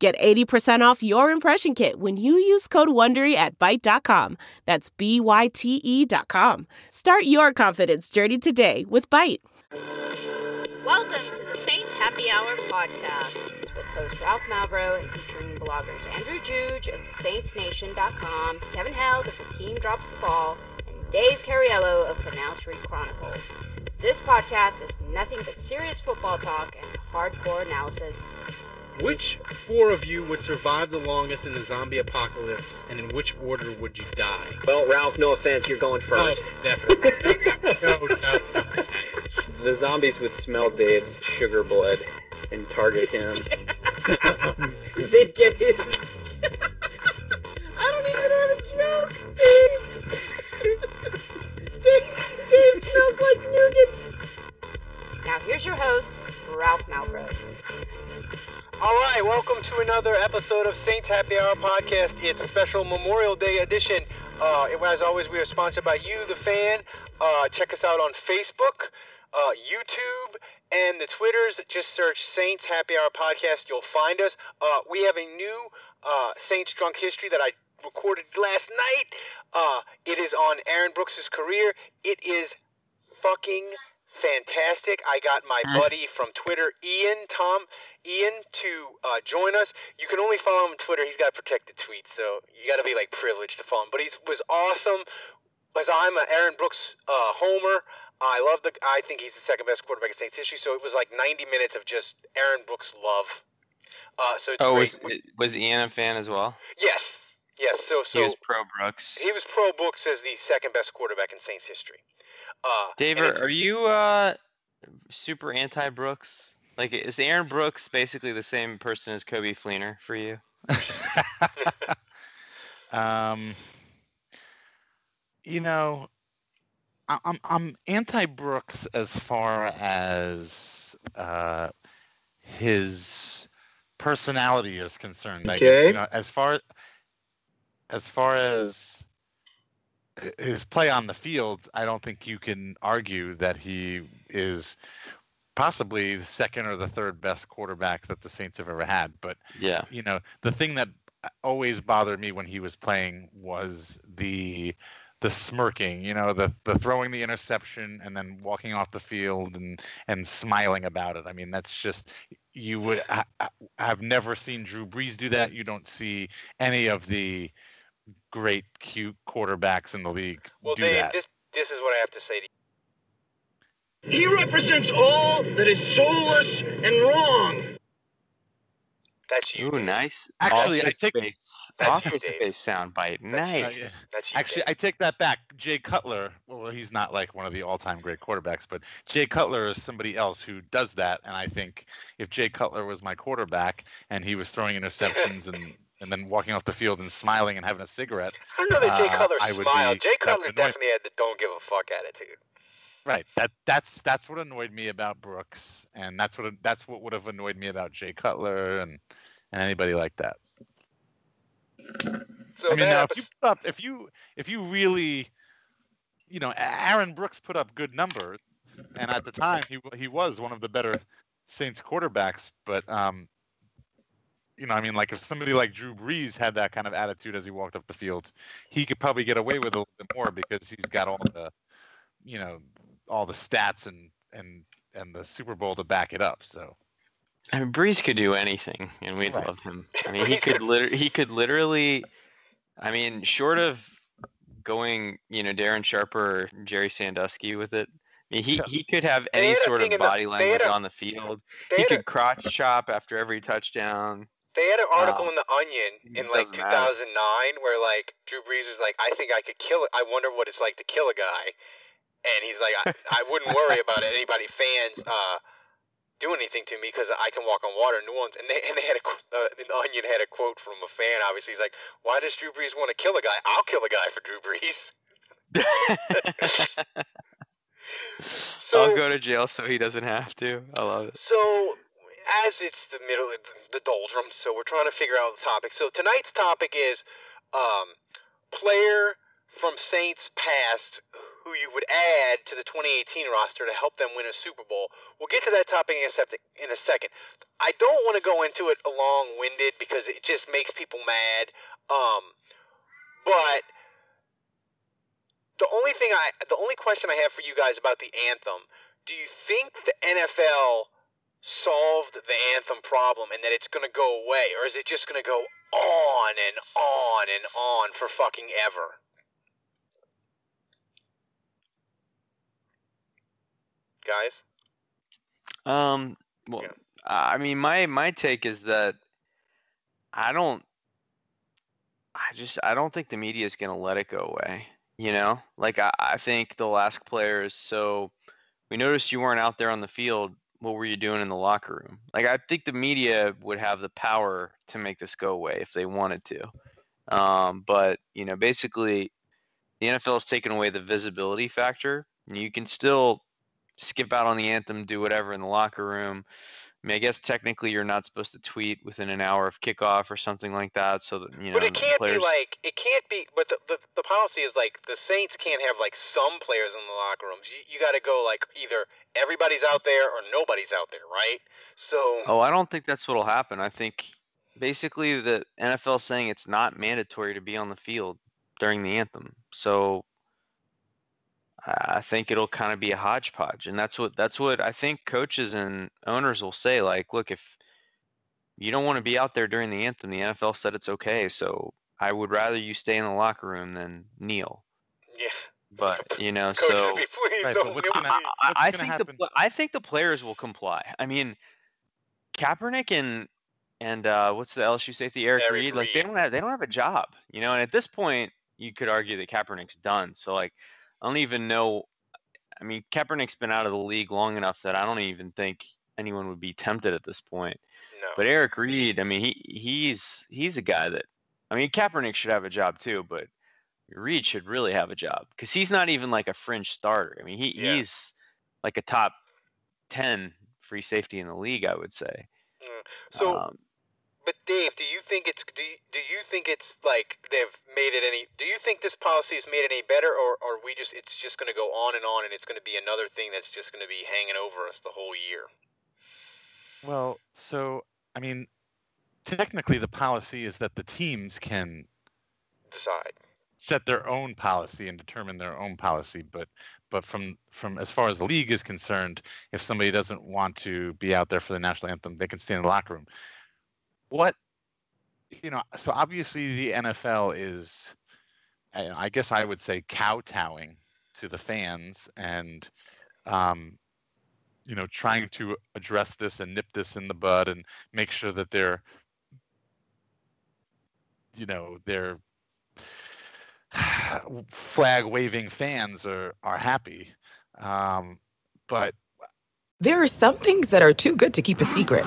Get 80% off your impression kit when you use code WONDERY at Byte.com. That's B-Y-T-E dot com. Start your confidence journey today with Byte. Welcome to the Saints Happy Hour podcast with host Ralph Malbrough and featuring bloggers Andrew Juge of SaintsNation.com, Kevin Held of The Team Drops the Ball, and Dave Cariello of Canal Street Chronicles. This podcast is nothing but serious football talk and hardcore analysis which four of you would survive the longest in the zombie apocalypse, and in which order would you die? Well, Ralph, no offense, you're going oh, first. Oh, definitely. no, no, no, The zombies would smell Dave's sugar blood and target him. They'd get his. Episode of Saints Happy Hour podcast. It's special Memorial Day edition. Uh, as always, we are sponsored by you, the fan. Uh, check us out on Facebook, uh, YouTube, and the Twitters. Just search Saints Happy Hour podcast. You'll find us. Uh, we have a new uh, Saints Drunk History that I recorded last night. Uh, it is on Aaron Brooks's career. It is fucking fantastic. I got my buddy from Twitter, Ian Tom Ian, to uh, join us. You can only follow him on Twitter. He's got protected tweets, so you got to be like privileged to follow him. But he was awesome. As I'm an Aaron Brooks uh, homer, I love the. I think he's the second best quarterback in Saints history. So it was like 90 minutes of just Aaron Brooks love. Uh, so it's oh, great. was, was Ian a fan as well? Yes, yes. So so he was pro Brooks. he was pro Brooks as the second best quarterback in Saints history. Uh, Dave, are, you uh, super anti Brooks? Like, is Aaron Brooks basically the same person as Coby Fleener for you? um, you know, I- I'm I'm anti Brooks as far as uh, his personality is concerned. I guess Okay. you know, as far as far as h- his play on the field, I don't think you can argue that he is possibly the second or the third best quarterback that the Saints have ever had. But Yeah. you know the thing that always bothered me when he was playing was the the smirking you know the the throwing the interception and then walking off the field and and smiling about it i mean that's just you would I, have never seen drew brees do that you don't see any of the great cute quarterbacks in the league well, do Dave, that this this is what I have to say to you. He represents all that is soulless and wrong. That's you. Ooh, Dave. nice. Actually, I take- space. That's you, office Dave. space soundbite. That's you, Nice. Dave. That's you. Actually, Dave. I take that back. Jay Cutler, well, he's not like one of the all-time great quarterbacks, but Jay Cutler is somebody else who does that. And I think if Jay Cutler was my quarterback and he was throwing interceptions and and then walking off the field and smiling and having a cigarette, I know that Jay uh, Cutler would smiled. be Jay Cutler definitely had the don't give a fuck attitude. right? That that's that's what annoyed me about Brooks, and that's what that's what would have annoyed me about Jay Cutler and and anybody like that. So I mean, now if you put up, if you if you really, you know, Aaron Brooks put up good numbers, and at the time he he was one of the better Saints quarterbacks. But um, you know, I mean, like if somebody like Drew Brees had that kind of attitude as he walked up the field, he could probably get away with a little bit more because he's got all the, you know, all the stats and and and the Super Bowl to back it up. So I mean, Brees could do anything, and we'd Right. love him. I mean, he could could- liter- he could literally, I mean, short of going, you know, Darren Sharper or Jerry Sandusky with it. I mean, he, he could have any sort of in the- body they language a- on the field. He had, a, could crotch chop after every touchdown. They had an article Wow. in the Onion in like doesn't matter. 2009 where like Drew Brees was like, "I think I could kill it. I wonder what it's like to kill a guy," and he's like, "I, I wouldn't worry about it. Anybody fans, uh, do anything to me because I can walk on water in New Orleans. And they and they had a uh, the Onion had a quote from a fan. Obviously, he's like, "Why does Drew Brees want to kill a guy? I'll kill a guy for Drew Brees." So I'll go to jail so he doesn't have to. I love it. So, as it's the middle of the, doldrums, so we're trying to figure out the topic. So tonight's topic is um, player from Saints past who you would add to the 2018 roster to help them win a Super Bowl. We'll get to that topic in a, second. I don't want to go into it long-winded because it just makes people mad. Um, but the only thing I, the only question I have for you guys about the anthem, do you think the NFL solved the anthem problem and that it's going to go away, or is it just going to go on and on and on for fucking ever? Guys, Um, well, Yeah. I mean, my my take is that I don't. I just I don't think the media is gonna let it go away. You know, like I, I think they'll ask players. So we noticed you weren't out there on the field. What were you doing in the locker room? Like I think the media would have the power to make this go away if they wanted to. Um, but you know, basically, the NFL has taken away the visibility factor. You can still skip out on the anthem, do whatever in the locker room. I mean, I guess technically you're not supposed to tweet within an hour of kickoff or something like that, so that you know. but it can't players, be like it can't be. But the, the the policy is like the Saints can't have like some players in the locker rooms. You, you got to go like either everybody's out there or nobody's out there, right? So Oh, I don't think that's what'll happen. I think basically the NFL is saying it's not mandatory to be on the field during the anthem. So I I think it'll kind of be a hodgepodge, and that's what that's what I think coaches and owners will say. Like, look, if you don't want to be out there during the anthem, the NFL said it's okay. So I would rather you stay in the locker room than kneel. yeah, But you know, coach, so please Right, don't kneel, gonna- I, I think the happen- pla- I think the players will comply. I mean, Kaepernick and and uh, what's the LSU safety Eric, Eric Reid? Like they don't have they don't have a job, you know. And at this point, you could argue that Kaepernick's done. So like, I don't even know. I mean, Kaepernick's been out of the league long enough that I don't even think anyone would be tempted at this point. No. But Eric Reid, I mean, he he's he's a guy that I mean, Kaepernick should have a job too, but Reid should really have a job because he's not even like a fringe starter. I mean, he Yeah. he's like a top ten free safety in the league, I would say. Mm. So, um, but Dave, do you think it's do you, do you think it's like they've made it any? Do you think this policy has made it any better, or are we just it's just going to go on and on, and it's going to be another thing that's just going to be hanging over us the whole year? Well, so I mean, technically, the policy is that the teams can Decide. set their own policy and determine their own policy. But but from from as far as the league is concerned, if somebody doesn't want to be out there for the national anthem, they can stay in the locker room. What you know, so obviously the NFL is, I guess I would say kowtowing to the fans and. Um, you know, trying to address this and nip this in the bud and make sure that they're, you know, their flag waving fans are are happy. Um, but There are some things that are too good to keep a secret.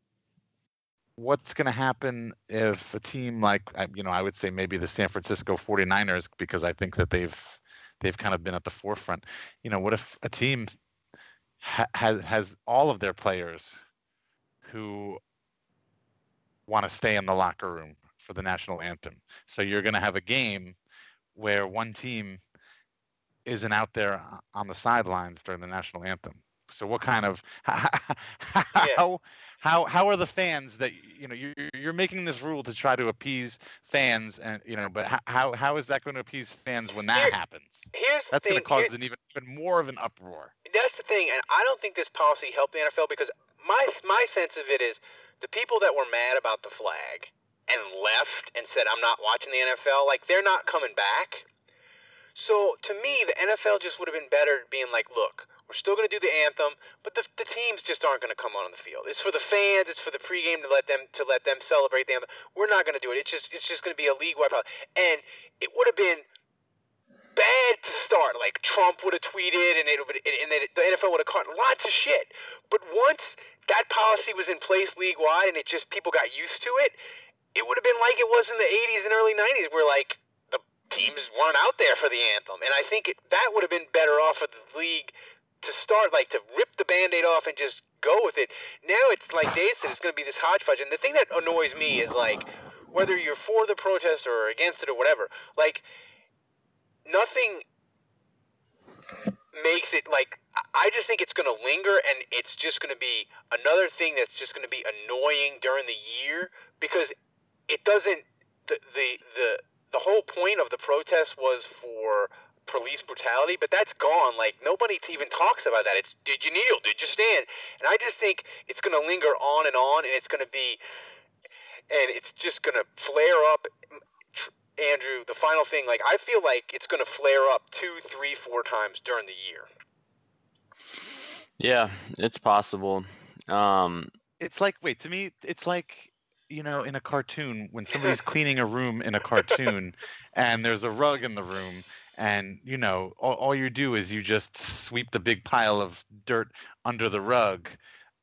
what's going to happen if a team like you know I would say maybe the San Francisco 49ers because I think that they've they've kind of been at the forefront. You know, what if a team ha- has has all of their players who want to stay in the locker room for the national anthem. So you're going to have a game where one team isn't out there uh, on the sidelines during the national anthem. So what kind of how how how are the fans that you know you're you're making this rule to try to appease fans and you know but how how is that going to appease fans when that Here- happens? Here's That's going to cause here- an even even more of an uproar. that's the thing, and I don't think this policy helped the NFL because my my sense of it is the people that were mad about the flag and left and said I'm not watching the NFL, like they're not coming back. So to me, the NFL just would have been better being like, look, we're still going to do the anthem, but the, the teams just aren't going to come out on the field. It's for the fans. It's for the pregame to let them to let them celebrate the anthem. We're not going to do it. It's just it's just going to be a league wide, and it would have been bad to start. Like Trump would have tweeted, and it and then the NFL would have caught lots of shit. But once that policy was in place league wide, and it just people got used to it, it would have been like it was in the '80s and early '90s, where like the teams weren't out there for the anthem. And I think it, that would have been better off for the league to start, like to rip the band-aid off and just go with it. Now it's like Dave said, it's going to be this hodgepodge. And the thing that annoys me is like whether you're for the protest or against it or whatever, like nothing makes it like I just think it's going to linger and it's just going to be another thing that's just going to be annoying during the year because it doesn't the the the the whole point of the protest was for police brutality, but that's gone. Like nobody even talks about that. It's did you kneel? Did you stand? And I just think it's going to linger on and on, and it's going to be, and it's just going to flare up. Andrew, the final thing, like I feel like it's going to flare up two, three, four times during the year. Yeah, it's possible. Um, It's like wait to me it's like you know in a cartoon when somebody's cleaning a room in a cartoon and there's a rug in the room and you know all, all you do is you just sweep the big pile of dirt under the rug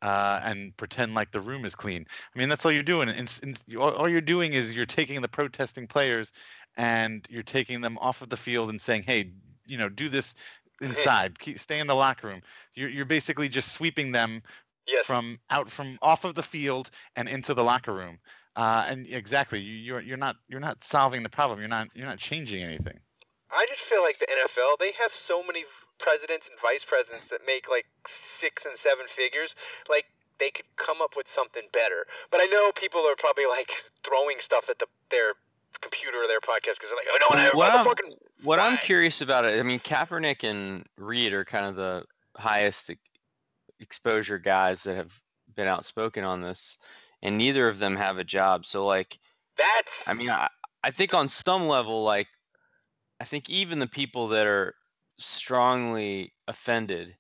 uh, and pretend like the room is clean. I mean, that's all you're doing. And, and all, all you're doing is you're taking the protesting players and you're taking them off of the field and saying, "Hey, you know, do this inside. Keep, stay in the locker room." You're, you're basically just sweeping them Yes. from out from off of the field and into the locker room. Uh, and exactly, you, you're you're not you're not solving the problem. You're not you're not changing anything. I just feel like the NFL, they have so many presidents and vice presidents that make like six and seven figures. Like they could come up with something better. But I know people are probably like throwing stuff at the their computer or their podcast because they're like, oh no, no, what I'm, what I'm curious about it, I mean, Kaepernick and Reid are kind of the highest exposure guys that have been outspoken on this, and neither of them have a job. So, like, That's. I mean, I, I think on some level, like, I think even the people that are strongly offended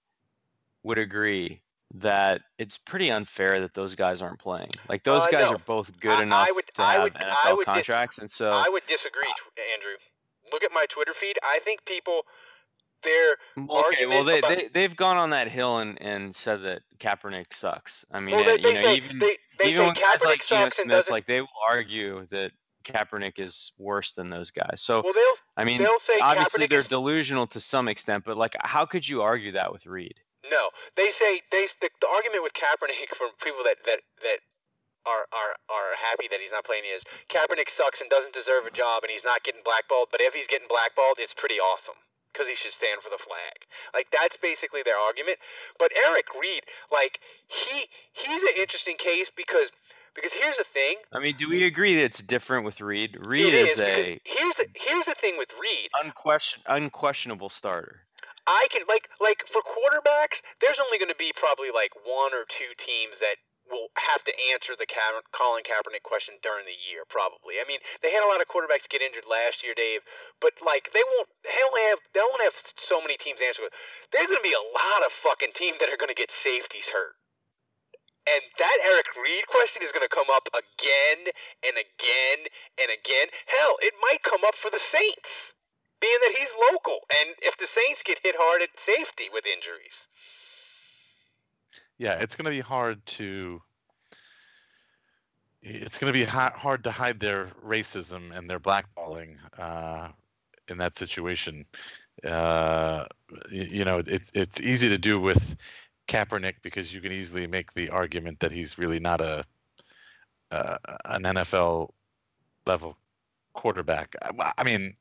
would agree that it's pretty unfair that those guys aren't playing. Like, those Uh, guys no. are both good I- I enough would- to I have would- I NFL would dis- contracts, and so. I would disagree, Andrew. Look at my Twitter feed. I think people, their Okay, well they, about- they they've gone on that hill and, and said that Kaepernick sucks. I mean, well, they, uh, they know, say even they, they even say Kaepernick like sucks and Smith, doesn't. like they will argue that Kaepernick is worse than those guys. So well, they'll I mean, they'll say obviously Kaepernick they're is delusional to some extent, but like, how could you argue that with Reid? No, they say they the, the argument with Kaepernick from people that that that are are are happy that he's not playing is Kaepernick sucks and doesn't deserve a job and he's not getting blackballed. But if he's getting blackballed, it's pretty awesome because he should stand for the flag. Like that's basically their argument. But Eric Reid, like he he's an interesting case because because here's the thing. I mean, do we agree that it's different with Reid? Reid it is, is a here's the, here's the thing with Reid. unquestion unquestionable starter. I can like like for quarterbacks, there's only going to be probably like one or two teams that will have to answer the Ka- Colin Kaepernick question during the year. Probably. I mean, they had a lot of quarterbacks get injured last year, Dave. But like they won't. They only have. They only have so many teams answer. There's going to be a lot of fucking teams that are going to get safeties hurt. And that Eric Reid question is going to come up again and again and again. Hell, it might come up for the Saints being that he's local, and if the Saints get hit hard at safety with injuries. Yeah, it's going to be hard to. It's going to be ha- hard to hide their racism and their blackballing uh, in that situation. Uh, you know, it, it's easy to do with Kaepernick because you can easily make the argument that he's really not a uh, an NFL level quarterback. I, I mean.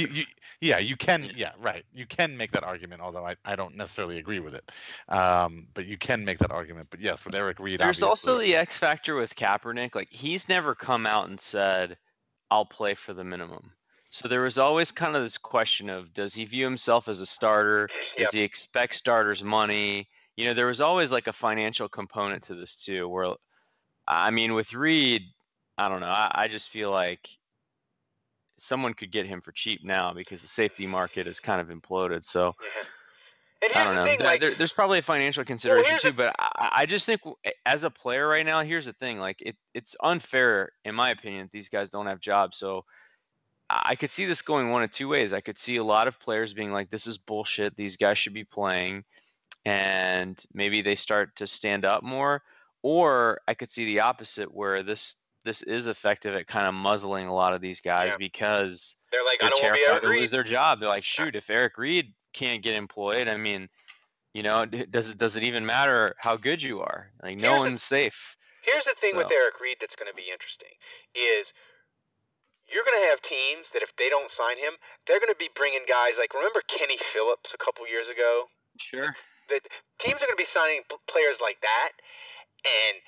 You- you- yeah, you can. Yeah, right. You can make that argument, although I, I don't necessarily agree with it. Um, but you can make that argument. But yes, with Eric Reid, There's also the X factor with Kaepernick. Like he's never come out and said, "I'll play for the minimum." So there was always kind of this question of, does he view himself as a starter? Yep. Does he expect starters' money? You know, there was always like a financial component to this too. Where, I mean, with Reid, I don't know. I, I just feel like someone could get him for cheap now because the safety market has kind of imploded. So. Mm-hmm. And I don't the know. thing, There- like there- there's probably a financial consideration here's too, the- but I, I just think as a player right now, here's the thing: like it, it's unfair, in my opinion, that these guys don't have jobs. So I could see this going one of two ways. I could see a lot of players being like, "This is bullshit. These guys should be playing," and maybe they start to stand up more. Or I could see the opposite, where this this is effective at kind of muzzling a lot of these guys Yeah. because they're like, they're don't want to be terrified Eric to lose their job. They're like, shoot, if Eric Reid can't get employed, I mean, you know, does it does it even matter how good you are? Like, no Here's the one's safe. Here's the thing with Eric Reid that's going to be interesting is you're going to have teams that if they don't sign him, they're going to be bringing guys like remember Kenny Phillips a couple years ago. Sure. The teams are going to be signing players like that, and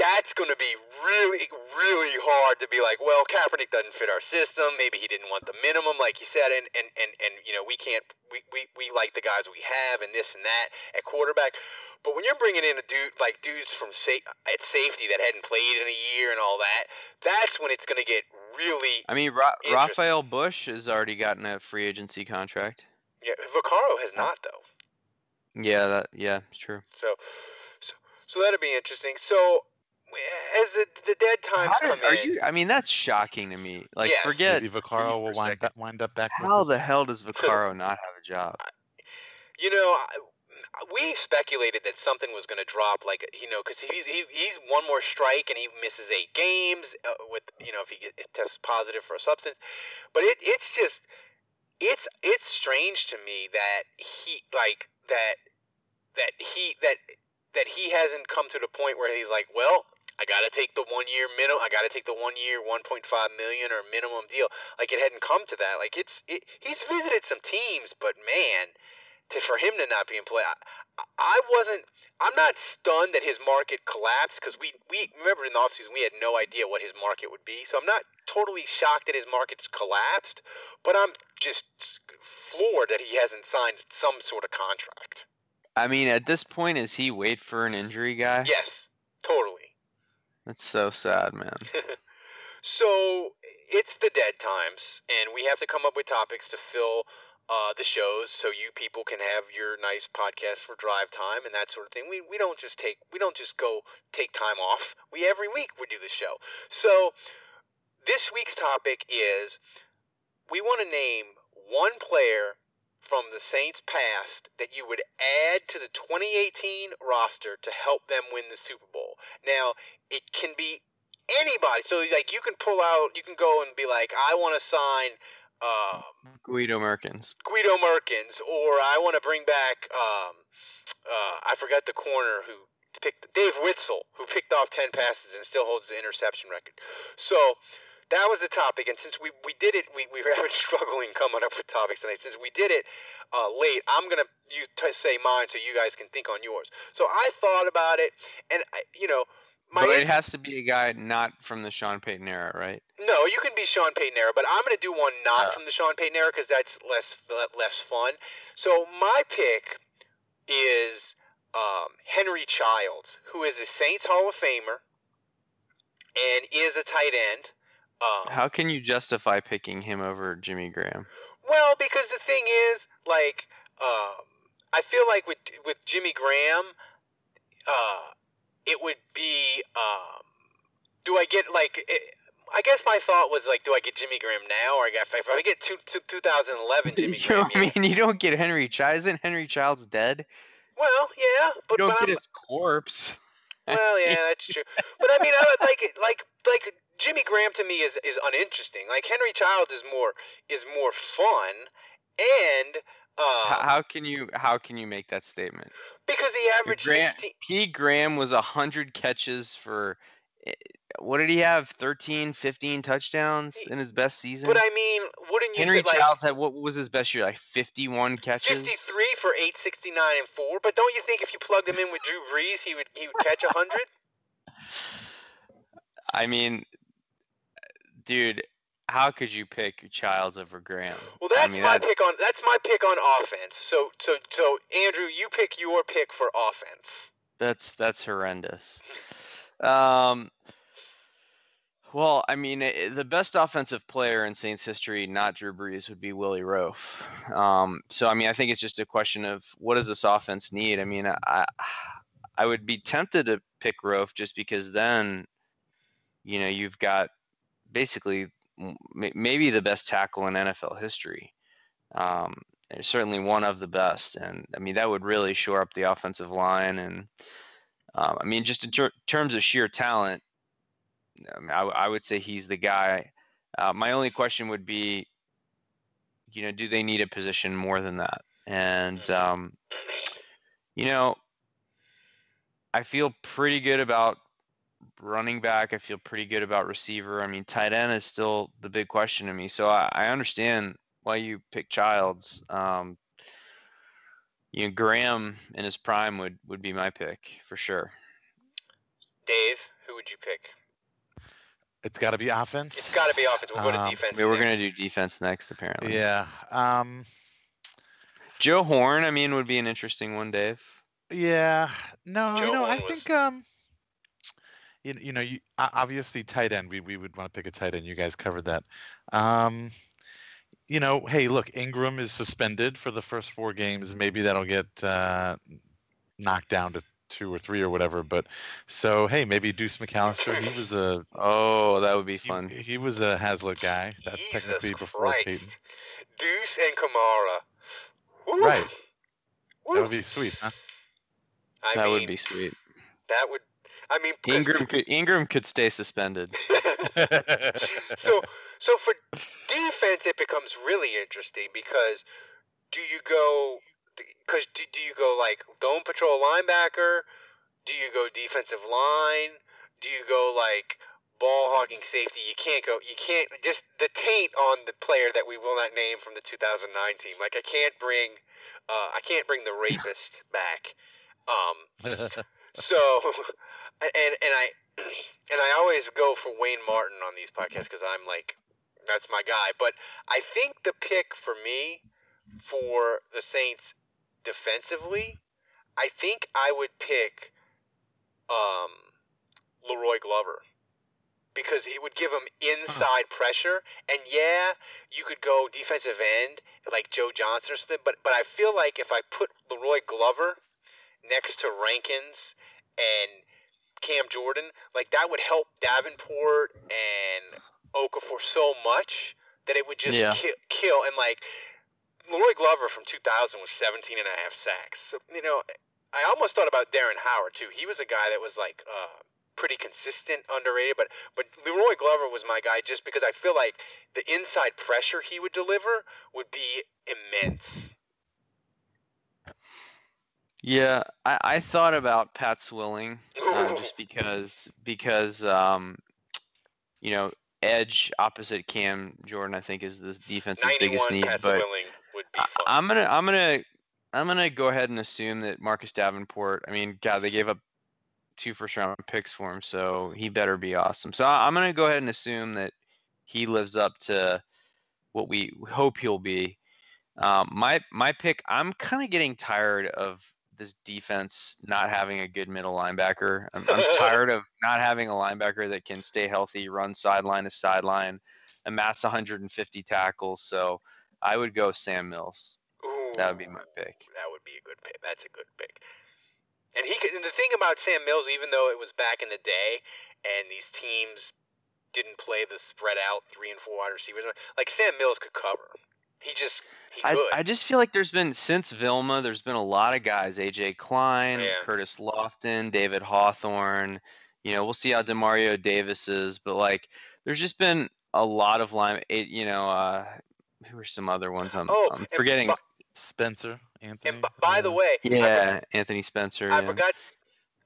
that's going to be really, really hard to be like, well, Kaepernick doesn't fit our system. Maybe he didn't want the minimum, like you said, and and and, and you know we can't we, we we like the guys we have and this and that at quarterback. But when you're bringing in a dude like dudes from sa- at safety that hadn't played in a year and all that, that's when it's going to get really. I mean, Ra- Rafael Bush has already gotten a free agency contract. Yeah, Vaccaro has not though. Yeah, that yeah, it's true. So, so, so that'd be interesting. So, as the the dead times How come did- are in, you? I mean, that's shocking to me. Like, Yes. forget Maybe Vaccaro will wind, second. up wind up back. How the hell does Vaccaro not have a job? you know, I- we speculated that something was going to drop, like you know, because he's he, he's one more strike and he misses eight games uh, with you know if he get, tests positive for a substance, but it it's just it's it's strange to me that he like that that he that that he hasn't come to the point where he's like, well, I got to take the one year minimum. I got to take the one year, one point five million or minimum deal. Like it hadn't come to that. Like it's it, he's visited some teams, but man, to for him to not be employed, I, I wasn't. I'm not stunned that his market collapsed because we we remember in the offseason we had no idea what his market would be. So I'm not totally shocked that his market's collapsed, but I'm just floored that he hasn't signed some sort of contract. I mean, at this point, is he wait for an injury guy? Yes, totally. That's so sad, man. So it's the dead times, and we have to come up with topics to fill uh, the shows so you people can have your nice podcast for drive time and that sort of thing. We we don't just take we don't just go take time off. We every week we do the show. So this week's topic is we want to name one player from the Saints past that you would add to the 2018 roster to help them win the Super Bowl. Now, it can be anybody. So like you can pull out, you can go and be like, I want to sign um, Guido Merkens. Guido Merkens, or I want to bring back, um, uh, I forgot the corner who picked Dave Whitsell, who picked off ten passes and still holds the interception record. So that was the topic, and since we, we did it, we, we were having struggling coming up with topics tonight. Since we did it uh, late, I'm gonna use to say mine so you guys can think on yours. So I thought about it, and I, you know, my But it has to be a guy not from the Sean Payton era, right? no, you can be Sean Payton era, but I'm going to do one not Oh. from the Sean Payton era because that's less less fun. So my pick is um, Henry Childs, who is a Saints Hall of Famer and is a tight end. Um, How can you justify picking him over Jimmy Graham? well, because the thing is, like, um, I feel like with with Jimmy Graham, uh, it would be, um, do I get like? It, I guess my thought was like, do I get Jimmy Graham now, or I got if I get two, two, 2011 Jimmy you Graham? I mean, you don't get Henry Child. Isn't Henry Child's dead? Well, yeah, but You don't but get I'm, his corpse. well, yeah, that's true. But I mean, I would like like like Jimmy Graham to me is is uninteresting. Like Henry Child is more is more fun, and uh, How, how can you how can you make that statement? because he averaged Graham, sixteen. P. Graham was hundred catches for eh, Eh, what did he have? 13, 15 touchdowns in his best season. But I mean, wouldn't you Henry say like Childs had what was his best year? Like 51 catches. 53 for 869 and 4? But don't you think if you plugged him in with Drew Brees, he would he would catch 100? I mean, dude, how could you pick Childs over Graham? Well, I that's mean, my pick on that's my pick on offense. So so so Andrew, you pick your pick for offense. That's that's horrendous. Um, well, I mean, eh, the best offensive player in Saints history, not Drew Brees, would be Willie Roaf. Um, so, I mean, I think it's just a question of what does this offense need? I mean, I I would be tempted to pick Roaf just because then, you know, you've got basically maybe the best tackle in NFL history. Um, certainly one of the best, and I mean that would really shore up the offensive line and. Um, I mean, just in ter- terms of sheer talent, I, mean, I, w- I would say he's the guy. Uh, my only question would be, you know, do they need a position more than that? And, um, you know, I feel pretty good about running back. I feel pretty good about receiver. I mean, tight end is still the big question to me. So I, I understand why you pick Childs. Um, you know, Graham in his prime would would be my pick for sure. Dave, who would you pick? It's got to be offense. It's got to be offense. We'll go to Um, defense. I mean, we're gonna do defense next, apparently. Yeah. Um. Joe Horn, I mean, would be an interesting one, Dave. Yeah. No, Joe you know, I Horn was- think um you, you know, you obviously tight end. We we would want to pick a tight end. You guys covered that. Um you know, hey, look, Ingram is suspended for the first four games. Maybe that'll get uh, knocked down to two or three or whatever. But so, hey, maybe Deuce McAllister. He was a Oh, that would be fun. he was a Haslett guy. That's Jesus technically before Payton. Christ. Deuce and Kamara. Woo. Right. Woo. That would be sweet, huh? I that mean, would be sweet. That would. I mean, Ingram could Ingram could stay suspended. so so for defense it becomes really interesting because do you go because do, do you go like dome patrol linebacker? Do you go defensive line? Do you go like ball hawking safety? You can't go you can't just the taint on the player that we will not name from the 2009 team. Like i can't bring uh, i can't bring the rapist back. Um so, and and I and I always go for Wayne Martin on these podcasts because I'm like, that's my guy. But I think the pick for me for the Saints defensively, I think I would pick um, La'Roi Glover because it would give him inside pressure. And yeah, you could go defensive end like Joe Johnson or something. But but I feel like if I put La'Roi Glover next to Rankins and Cam Jordan, like that would help Davenport and Okafor so much that it would just Yeah. ki- kill. And like La'Roi Glover from 2000 was 17 and a half sacks. So, you know, I almost thought about Darren Howard too. He was a guy that was like uh, pretty consistent, underrated. But but La'Roi Glover was my guy just because I feel like the inside pressure he would deliver would be immense. Yeah, I, I thought about Pat Swilling um, just because because um, you know edge opposite Cam Jordan I think is the defense's biggest need. Pat but Swilling would be fun. I'm gonna I'm gonna I'm gonna go ahead and assume that Marcus Davenport. I mean, God, they gave up two first round picks for him, so he better be awesome. So I'm gonna go ahead and assume that he lives up to what we hope he'll be. Um, my my pick. I'm kind of getting tired of this defense not having a good middle linebacker. I'm, I'm tired of not having a linebacker that can stay healthy, run sideline to sideline, amass 150 tackles. So I would go Sam Mills. That would be my pick. That would be a good pick. That's a good pick. And he could, and the thing about Sam Mills, even though it was back in the day, and these teams didn't play the spread out three and four wide receivers, like Sam Mills could cover. He just I. I just feel like there's been since Vilma, there's been a lot of guys, AJ Klein, Yeah. Curtis Lofton, David Hawthorne. You know, we'll see how Demario Davis is, but like there's just been a lot of line. It, you know, uh, who are some other ones? I'm, Oh, I'm forgetting. bu- Spencer, Anthony. and b- by the way, I, yeah, Anthony Spencer. I yeah. forgot.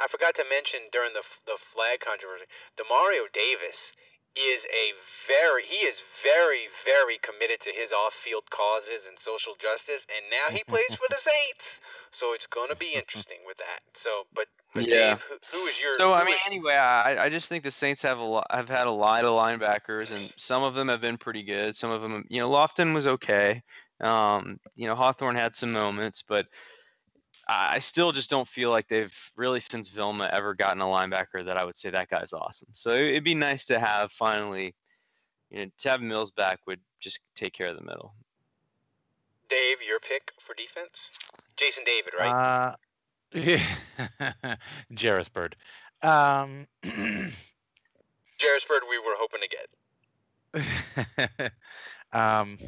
I forgot to mention during the the flag controversy, Demario Davis is a very he is very very committed to his off-field causes and social justice, and now he plays for the Saints. So it's going to be interesting with that. So, but but Yeah. Dave, who, who is your? So I mean, anyway, I, I just think the Saints have a lot, have had a lot of linebackers, and some of them have been pretty good. Some of them, you know, Lofton was okay. Um, you know, Hawthorne had some moments, but I I still just don't feel like they've really since Vilma ever gotten a linebacker that I would say that guy's awesome. So it- it'd be nice to have finally, you know, to have Mills back would just take care of the middle. Dave, your pick for defense? Jason David, right? Uh, yeah. Jairus Byrd. Um, Jarrisburg, we were hoping to get. um,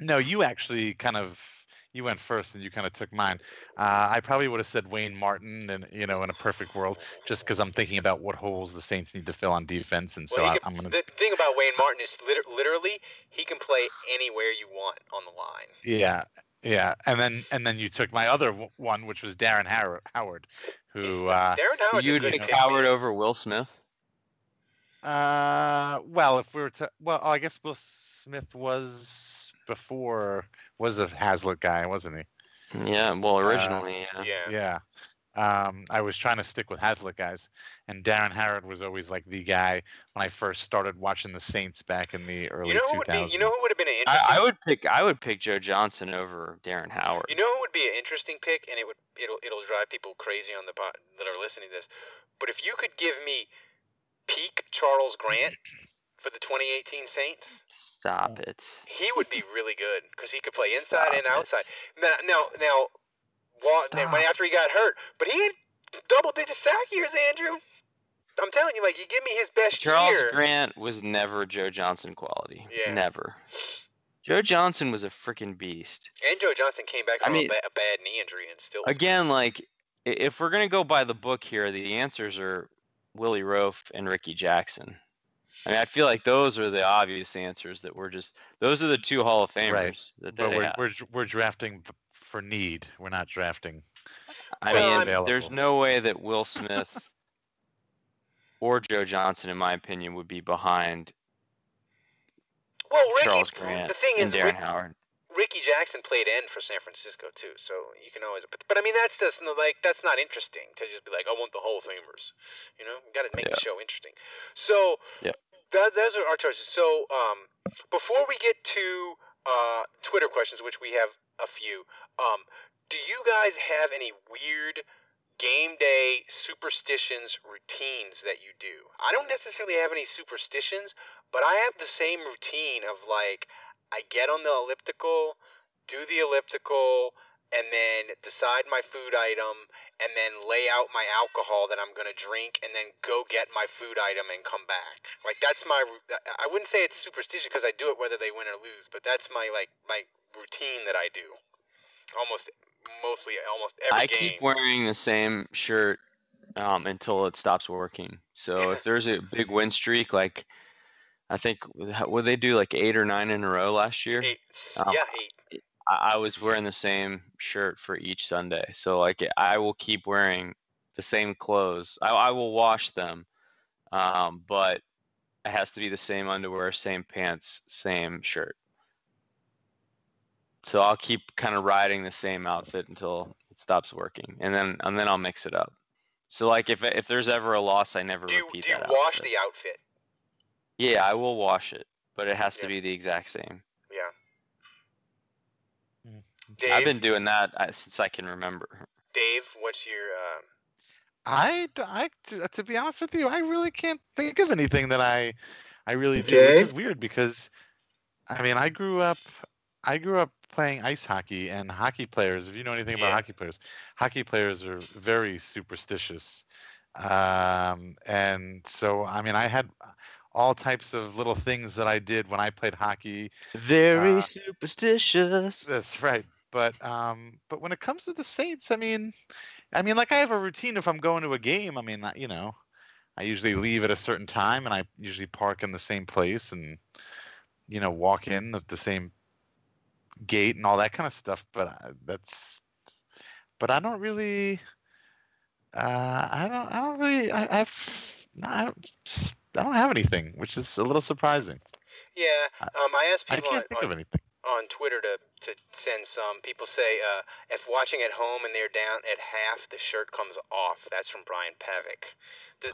no, you actually kind of you went first, and you kind of took mine. Uh, I probably would have said Wayne Martin, and you know, in a perfect world, just because I'm thinking about what holes the Saints need to fill on defense, and so Well, I, can, I'm gonna. The thing about Wayne Martin is liter- literally he can play anywhere you want on the line. Yeah, yeah, and then and then you took my other w- one, which was Darren Har- Howard, who the- uh, Darren Howard's a You'd good pick pick, Howard over Will Smith. Uh, well, if we were to, well, oh, I guess Will Smith was before was a Haslett guy, wasn't he? Yeah, well, Uh, originally, yeah. Yeah. Yeah. Um, I was trying to stick with Haslett guys, and Darren Howard was always like the guy when I first started watching the Saints back in the early You know who 2000s. would be? You know who would have been an interesting? I, I would pick I would pick Joe Johnson over Darren Howard. You know who would be an interesting pick, and it would it'll it'll drive people crazy on the pod that are listening to this. But if you could give me peak Charles Grant for the 2018 Saints, Stop it. he would be really good because he could play inside and Stop it. outside. Now, now, now, Wa- then after he got hurt, but he had double-digit sack years, Andrew. I'm telling you, like you give me his best Charles year. Grant was never Joe Johnson quality. Yeah. Never. Joe Johnson was a freaking beast. And Joe Johnson came back I from mean- a, ba- a bad knee injury and still Again, beast. like if we're gonna go by the book here, the answers are Willie Roaf and Rickey Jackson. I mean, I feel like those are the obvious answers that we're just those are the two Hall of Famers Right. that but we're, have. we're we're drafting for need. We're not drafting. I mean, I'm- there's no way that Will Smith or Joe Johnson, in my opinion, would be behind well, Ricky, Charles Grant the thing and is, Darren Rick, Howard. Rickey Jackson played end for San Francisco too, so you can always. But, but I mean, that's just like that's not interesting to just be like, I want the Hall of Famers. You know, you got to make the show interesting. So, Yeah. That, those are our choices. So, um, before we get to uh, Twitter questions, which we have a few, um, do you guys have any weird game day superstitions routines that you do? I don't necessarily have any superstitions, but I have the same routine of like I get on the elliptical, do the elliptical, and then decide my food item, and then lay out my alcohol that I'm gonna drink, and then go get my food item and come back. Like that's my. I- I wouldn't say it's superstition because I do it whether they win or lose, but that's my like my routine that I do. Almost, mostly, almost every I game. keep wearing the same shirt um, until it stops working. So if there's a big win streak, like I think what they do, like eight or nine in a row last year, Eight, Um, yeah, eight. I, I was wearing the same shirt for each Sunday. So like I will keep wearing the same clothes. I, I will wash them, um, but it has to be the same underwear, same pants, same shirt. So I'll keep kind of riding the same outfit until it stops working, and then and then I'll mix it up. So like if if there's ever a loss, I never Do you, repeat do you that wash outfit. the outfit? Yeah, I will wash it, but it has to be the exact same. Yeah. Dave, I've been doing that uh, since I can remember. Dave, what's your? Uh, I, d- I t- to be honest with you, I really can't think of anything that I I really do, Okay. which is weird because I mean, I grew up I grew up playing ice hockey and hockey players, if you know anything about Yeah. hockey players, hockey players are very superstitious. Um, and so I mean, I had all types of little things that I did when I played hockey. Very Uh, superstitious. That's right. But um, but when it comes to the Saints, I mean, I mean, like I have a routine if I'm going to a game. I mean, you know, I usually leave at a certain time, and I usually park in the same place, and you know, walk in at the same gate and all that kind of stuff. But I, that's, but I don't really. Uh, I don't. I don't really. I, I've. I don't. I don't have anything, which is a little surprising. Yeah, um, I asked I can't on, think on, of anything. On Twitter to, to send some. People say uh, if watching at home and they're down at half, the shirt comes off. That's from Brian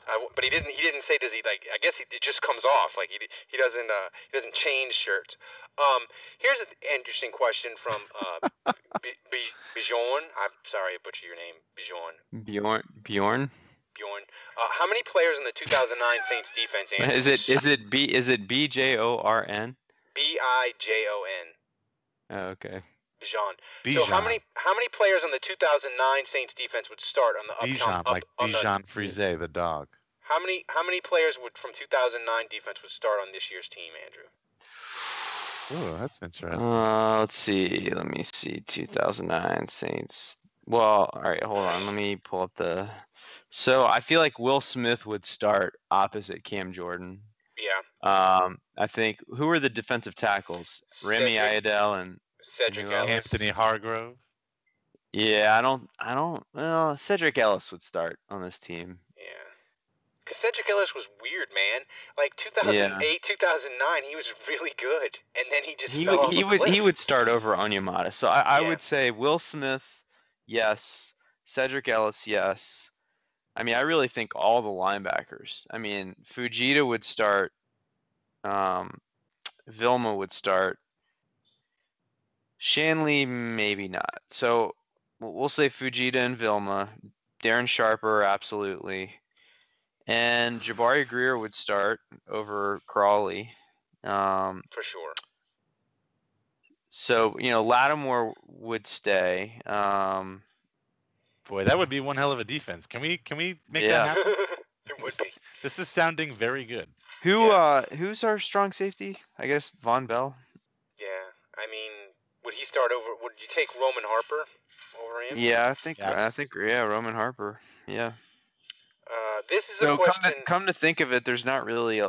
I- but he didn't. He didn't say does he like? I guess he, it just comes off. Like he, he doesn't. Uh, he doesn't change shirts. Um, here's an interesting question from uh, B- B- Bjorn. I'm sorry, I butchered your name, Bjorn. Bjorn Bjorn. Bjorn. Uh, how many players in the 2009 Saints defense? Andrew? Is it is it B is it B J O R N? B I J O N? Oh, okay. Bijan. So how many how many players on the 2009 Saints defense would start on the upcoming Bijan, like on Bichon Frise, the dog. How many how many players would from 2009 defense would start on this year's team, Andrew? Oh, that's interesting. Uh, let's see. Let me see. 2009 Saints. Well, all right. Hold on. Let me pull up the. So I feel like Will Smith would start opposite Cam Jordan. Yeah, Um, I think who are the defensive tackles? Remi Sedrick- Ayodele and Sedrick Ellis. Anthony Hargrove. yeah. I don't. I don't. Well, Sedrick Ellis would start on this team. Yeah. Because Sedrick Ellis was weird, man. Like 2008, 2009, he was really good, and then he just He fell would. off He a would. He would start over Onyemata. So I, I Yeah. would say Will Smith, yes. Sedrick Ellis, yes. I mean, I really think all the linebackers. I mean, Fujita would start. Um, Vilma would start. Shanle, maybe not. So we'll we'll say Fujita and Vilma. Darren Sharper, absolutely. And Jabari Greer would start over Crawley. Um, for sure. so you know, Lattimore would stay. Um, Boy, that would be one hell of a defense. Can we can we make Yeah. that happen? it would be. This is sounding very good. Who Yeah. uh who's our strong safety? I guess Vonn Bell. Yeah, I mean, would he start over? Would you take Roman Harper over him? Yeah, I think I think yeah, Roman Harper. Yeah. Uh, this is So a come question. to, come to think of it, there's not really a,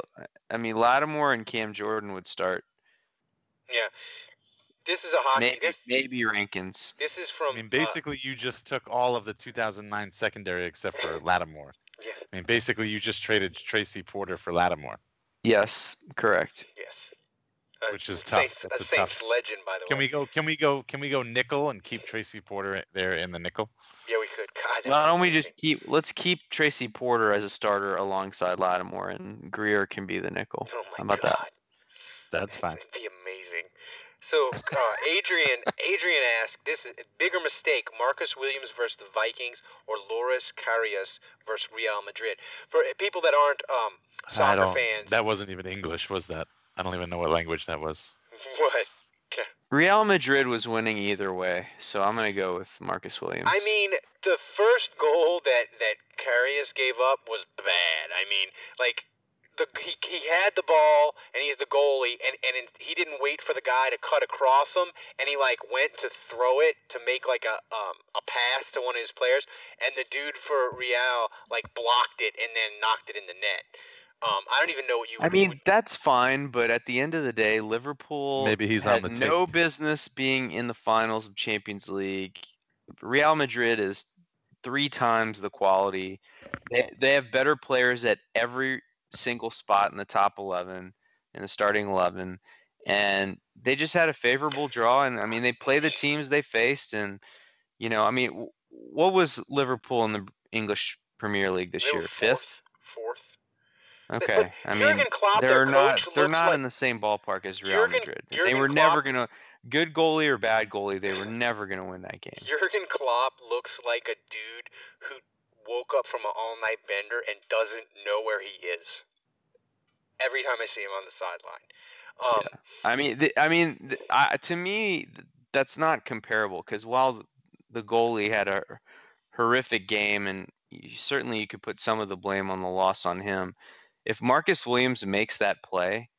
I mean, Lattimore and Cam Jordan would start. Yeah, this is a hockey. Maybe This maybe Rankins. this is from. I mean, uh, basically, you just took all of the 2009 secondary except for Lattimore. Yeah, I mean, basically, you just traded Tracy Porter for Lattimore. Yes, correct. yes. Uh, Which is tough. Saints, That's a a Saints tough- legend, by the Can way. we go? Can we go? Can we go nickel and keep Tracy Porter there in the nickel? Yeah, we could. God, Why don't we amazing. just keep let's keep Tracy Porter as a starter alongside Lattimore and Greer can be the nickel. Oh my How about God. that? That's fine. It'd be amazing. So, uh, Adrian, Adrian asked, "This is a bigger mistake: Marcus Williams versus the Vikings, or Loris Karius versus Real Madrid." For people that aren't um, soccer fans, That wasn't even English, was that? I don't even know what language that was. what? Real Madrid was winning either way, so I'm gonna go with Marcus Williams. I mean, the first goal that that Karius gave up was bad. I mean, like the he, he had the ball and he's the goalie and and it- he didn't wait for the guy to cut across him and he like went to throw it to make like a um a pass to one of his players and the dude for Real like blocked it and then knocked it in the net. Um, I don't even know what you. I mean, would- that's fine, but at the end of the day, Liverpool Maybe he's had on the no take. business being in the finals of Champions League. Real Madrid is three times the quality. They they have better players at every single spot in the top 11 in the starting 11 and they just had a favorable draw and I mean they play the teams they faced and you know, I mean what was Liverpool in the English Premier League this they year? Fifth? fourth. Fourth. Okay. I mean, Klopp, they're not they're not like- in the same ballpark as Real Jurgen- Madrid. they Jurgen were never gonna good goalie or bad goalie. They were never gonna win that game. Jurgen Klopp looks like a dude who woke up from an all-night bender and doesn't know where he is. Every time I see him on the sideline. Um, I mean, th- I mean, th- I, to me, that's not comparable because while the goalie had a horrific game, and you, certainly you could put some of the blame on the loss on him. If Marcus Williams makes that play,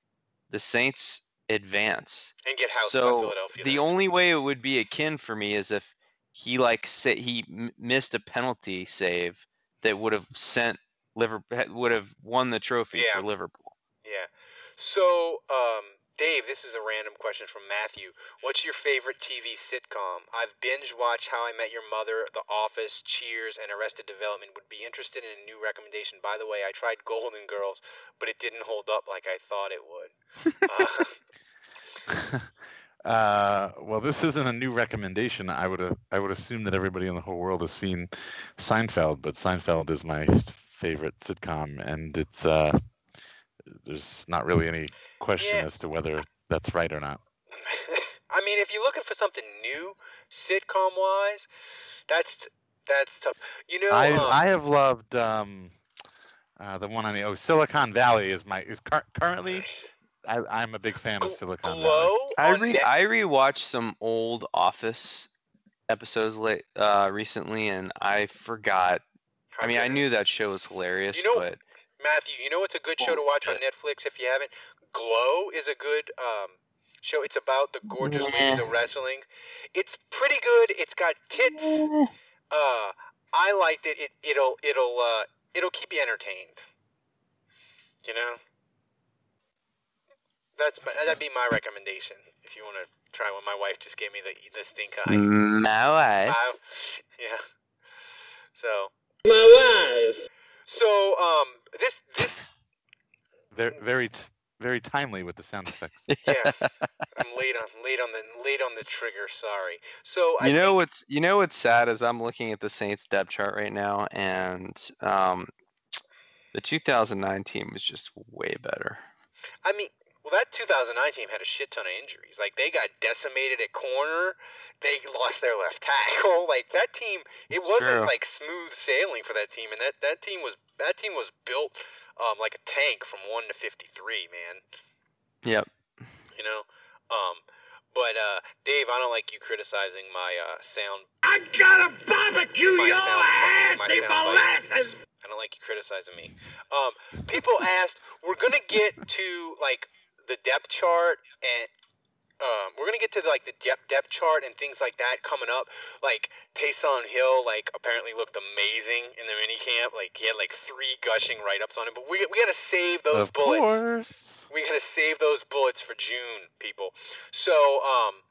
the Saints advance. and get housed by Philadelphia. the only way it would be akin for me is if he like sa- he m- missed a penalty save that would have sent Liverpool would have won the trophy Yeah. for Liverpool. Yeah. So, um, Dave, this is a random question from Matthew. What's your favorite TV sitcom? I've binge watched How I Met Your Mother, The Office, Cheers, and Arrested Development. Would be interested in a new recommendation. By the way, I tried Golden Girls, but it didn't hold up like I thought it would. Uh, Uh, well, this isn't a new recommendation. I would uh, I would assume that everybody in the whole world has seen Seinfeld, but Seinfeld is my favorite sitcom, and it's uh, there's not really any question Yeah. as to whether that's right or not. I mean, if you're looking for something new, sitcom wise, that's that's tough. You know, I um, I have loved um, uh, the one on the oh Silicon Valley is my is cur- currently I, I'm a big fan of Silicon Valley. I re Net- I rewatched some old Office episodes late uh recently, and I forgot. I mean, I knew that show was hilarious, You know- but Matthew, you know what's a good show to watch on Netflix if you haven't? Glow is a good um, show. It's about the gorgeous ladies of wrestling. It's pretty good. It's got tits. Uh, I liked it. It it'll it'll uh, it'll keep you entertained. You know. That's my, that'd be my recommendation if you want to try one. My wife just gave me the the stink eye. my wife. I- yeah. So My wife. so um this this Very very very timely with the sound effects. yeah I'm late on late on the late on the trigger. Sorry. So I you know think, what's you know what's sad is I'm looking at the Saints depth chart right now, and um, the 2009 team was just way better. I mean, well, that 2009 team had a shit ton of injuries. Like they got decimated at corner. They lost their left tackle. Like that team, it wasn't true. like smooth sailing for that team. And that that team was that team was built um, like a tank from one to 53. Man, Yep. you know. Um, but uh, Dave, I don't like you criticizing my uh, sound I gotta barbecue my your sound ass, my you sound I don't like you criticizing me. Um, people asked, we're gonna get to like the depth chart and um, we're gonna get to like the depth depth chart and things like that coming up. Like Taysom Hill, like apparently looked amazing in the mini camp. Like he had like three gushing write ups on him. But we we gotta save those of bullets. course. We gotta save those bullets for June, people. So, um,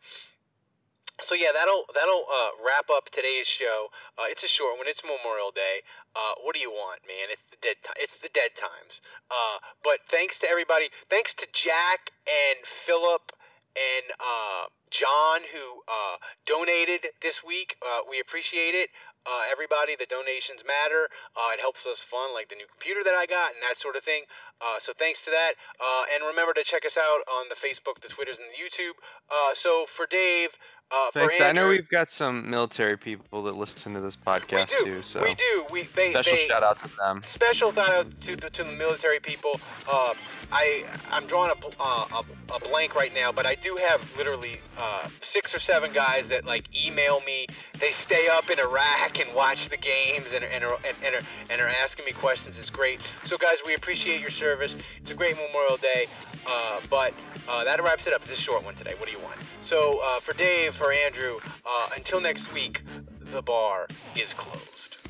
so yeah, that'll that'll uh, wrap up today's show. Uh, it's a short one. It's Memorial Day. Uh, what do you want, man? It's the dead. Ti- it's the dead times. Uh, but thanks to everybody. Thanks to Jack and Philip and uh, John who uh, donated this week. Uh, we appreciate it. Uh, everybody, the donations matter. It helps us fund like the new computer that I got and that sort of thing. Uh, so thanks to that. Uh, and remember to check us out on the Facebook, the Twitters, and the YouTube. Uh, so for Dave, uh, Thanks. for I know we've got some military people that listen to this podcast we do, too, so we do. We they, special they shout out to them. special shout out to the, to the military people. Uh, I I'm drawing a, uh, a, a blank right now, but I do have literally uh, six or seven guys that like email me. They stay up in Iraq and watch the games and and are, and, and, are, and are asking me questions. It's great. So guys, we appreciate your service. It's a great Memorial Day. Uh, but uh, that wraps it up. It's a short one today. What do you want? So uh, for Dave, for Andrew, uh, until next week, the bar is closed.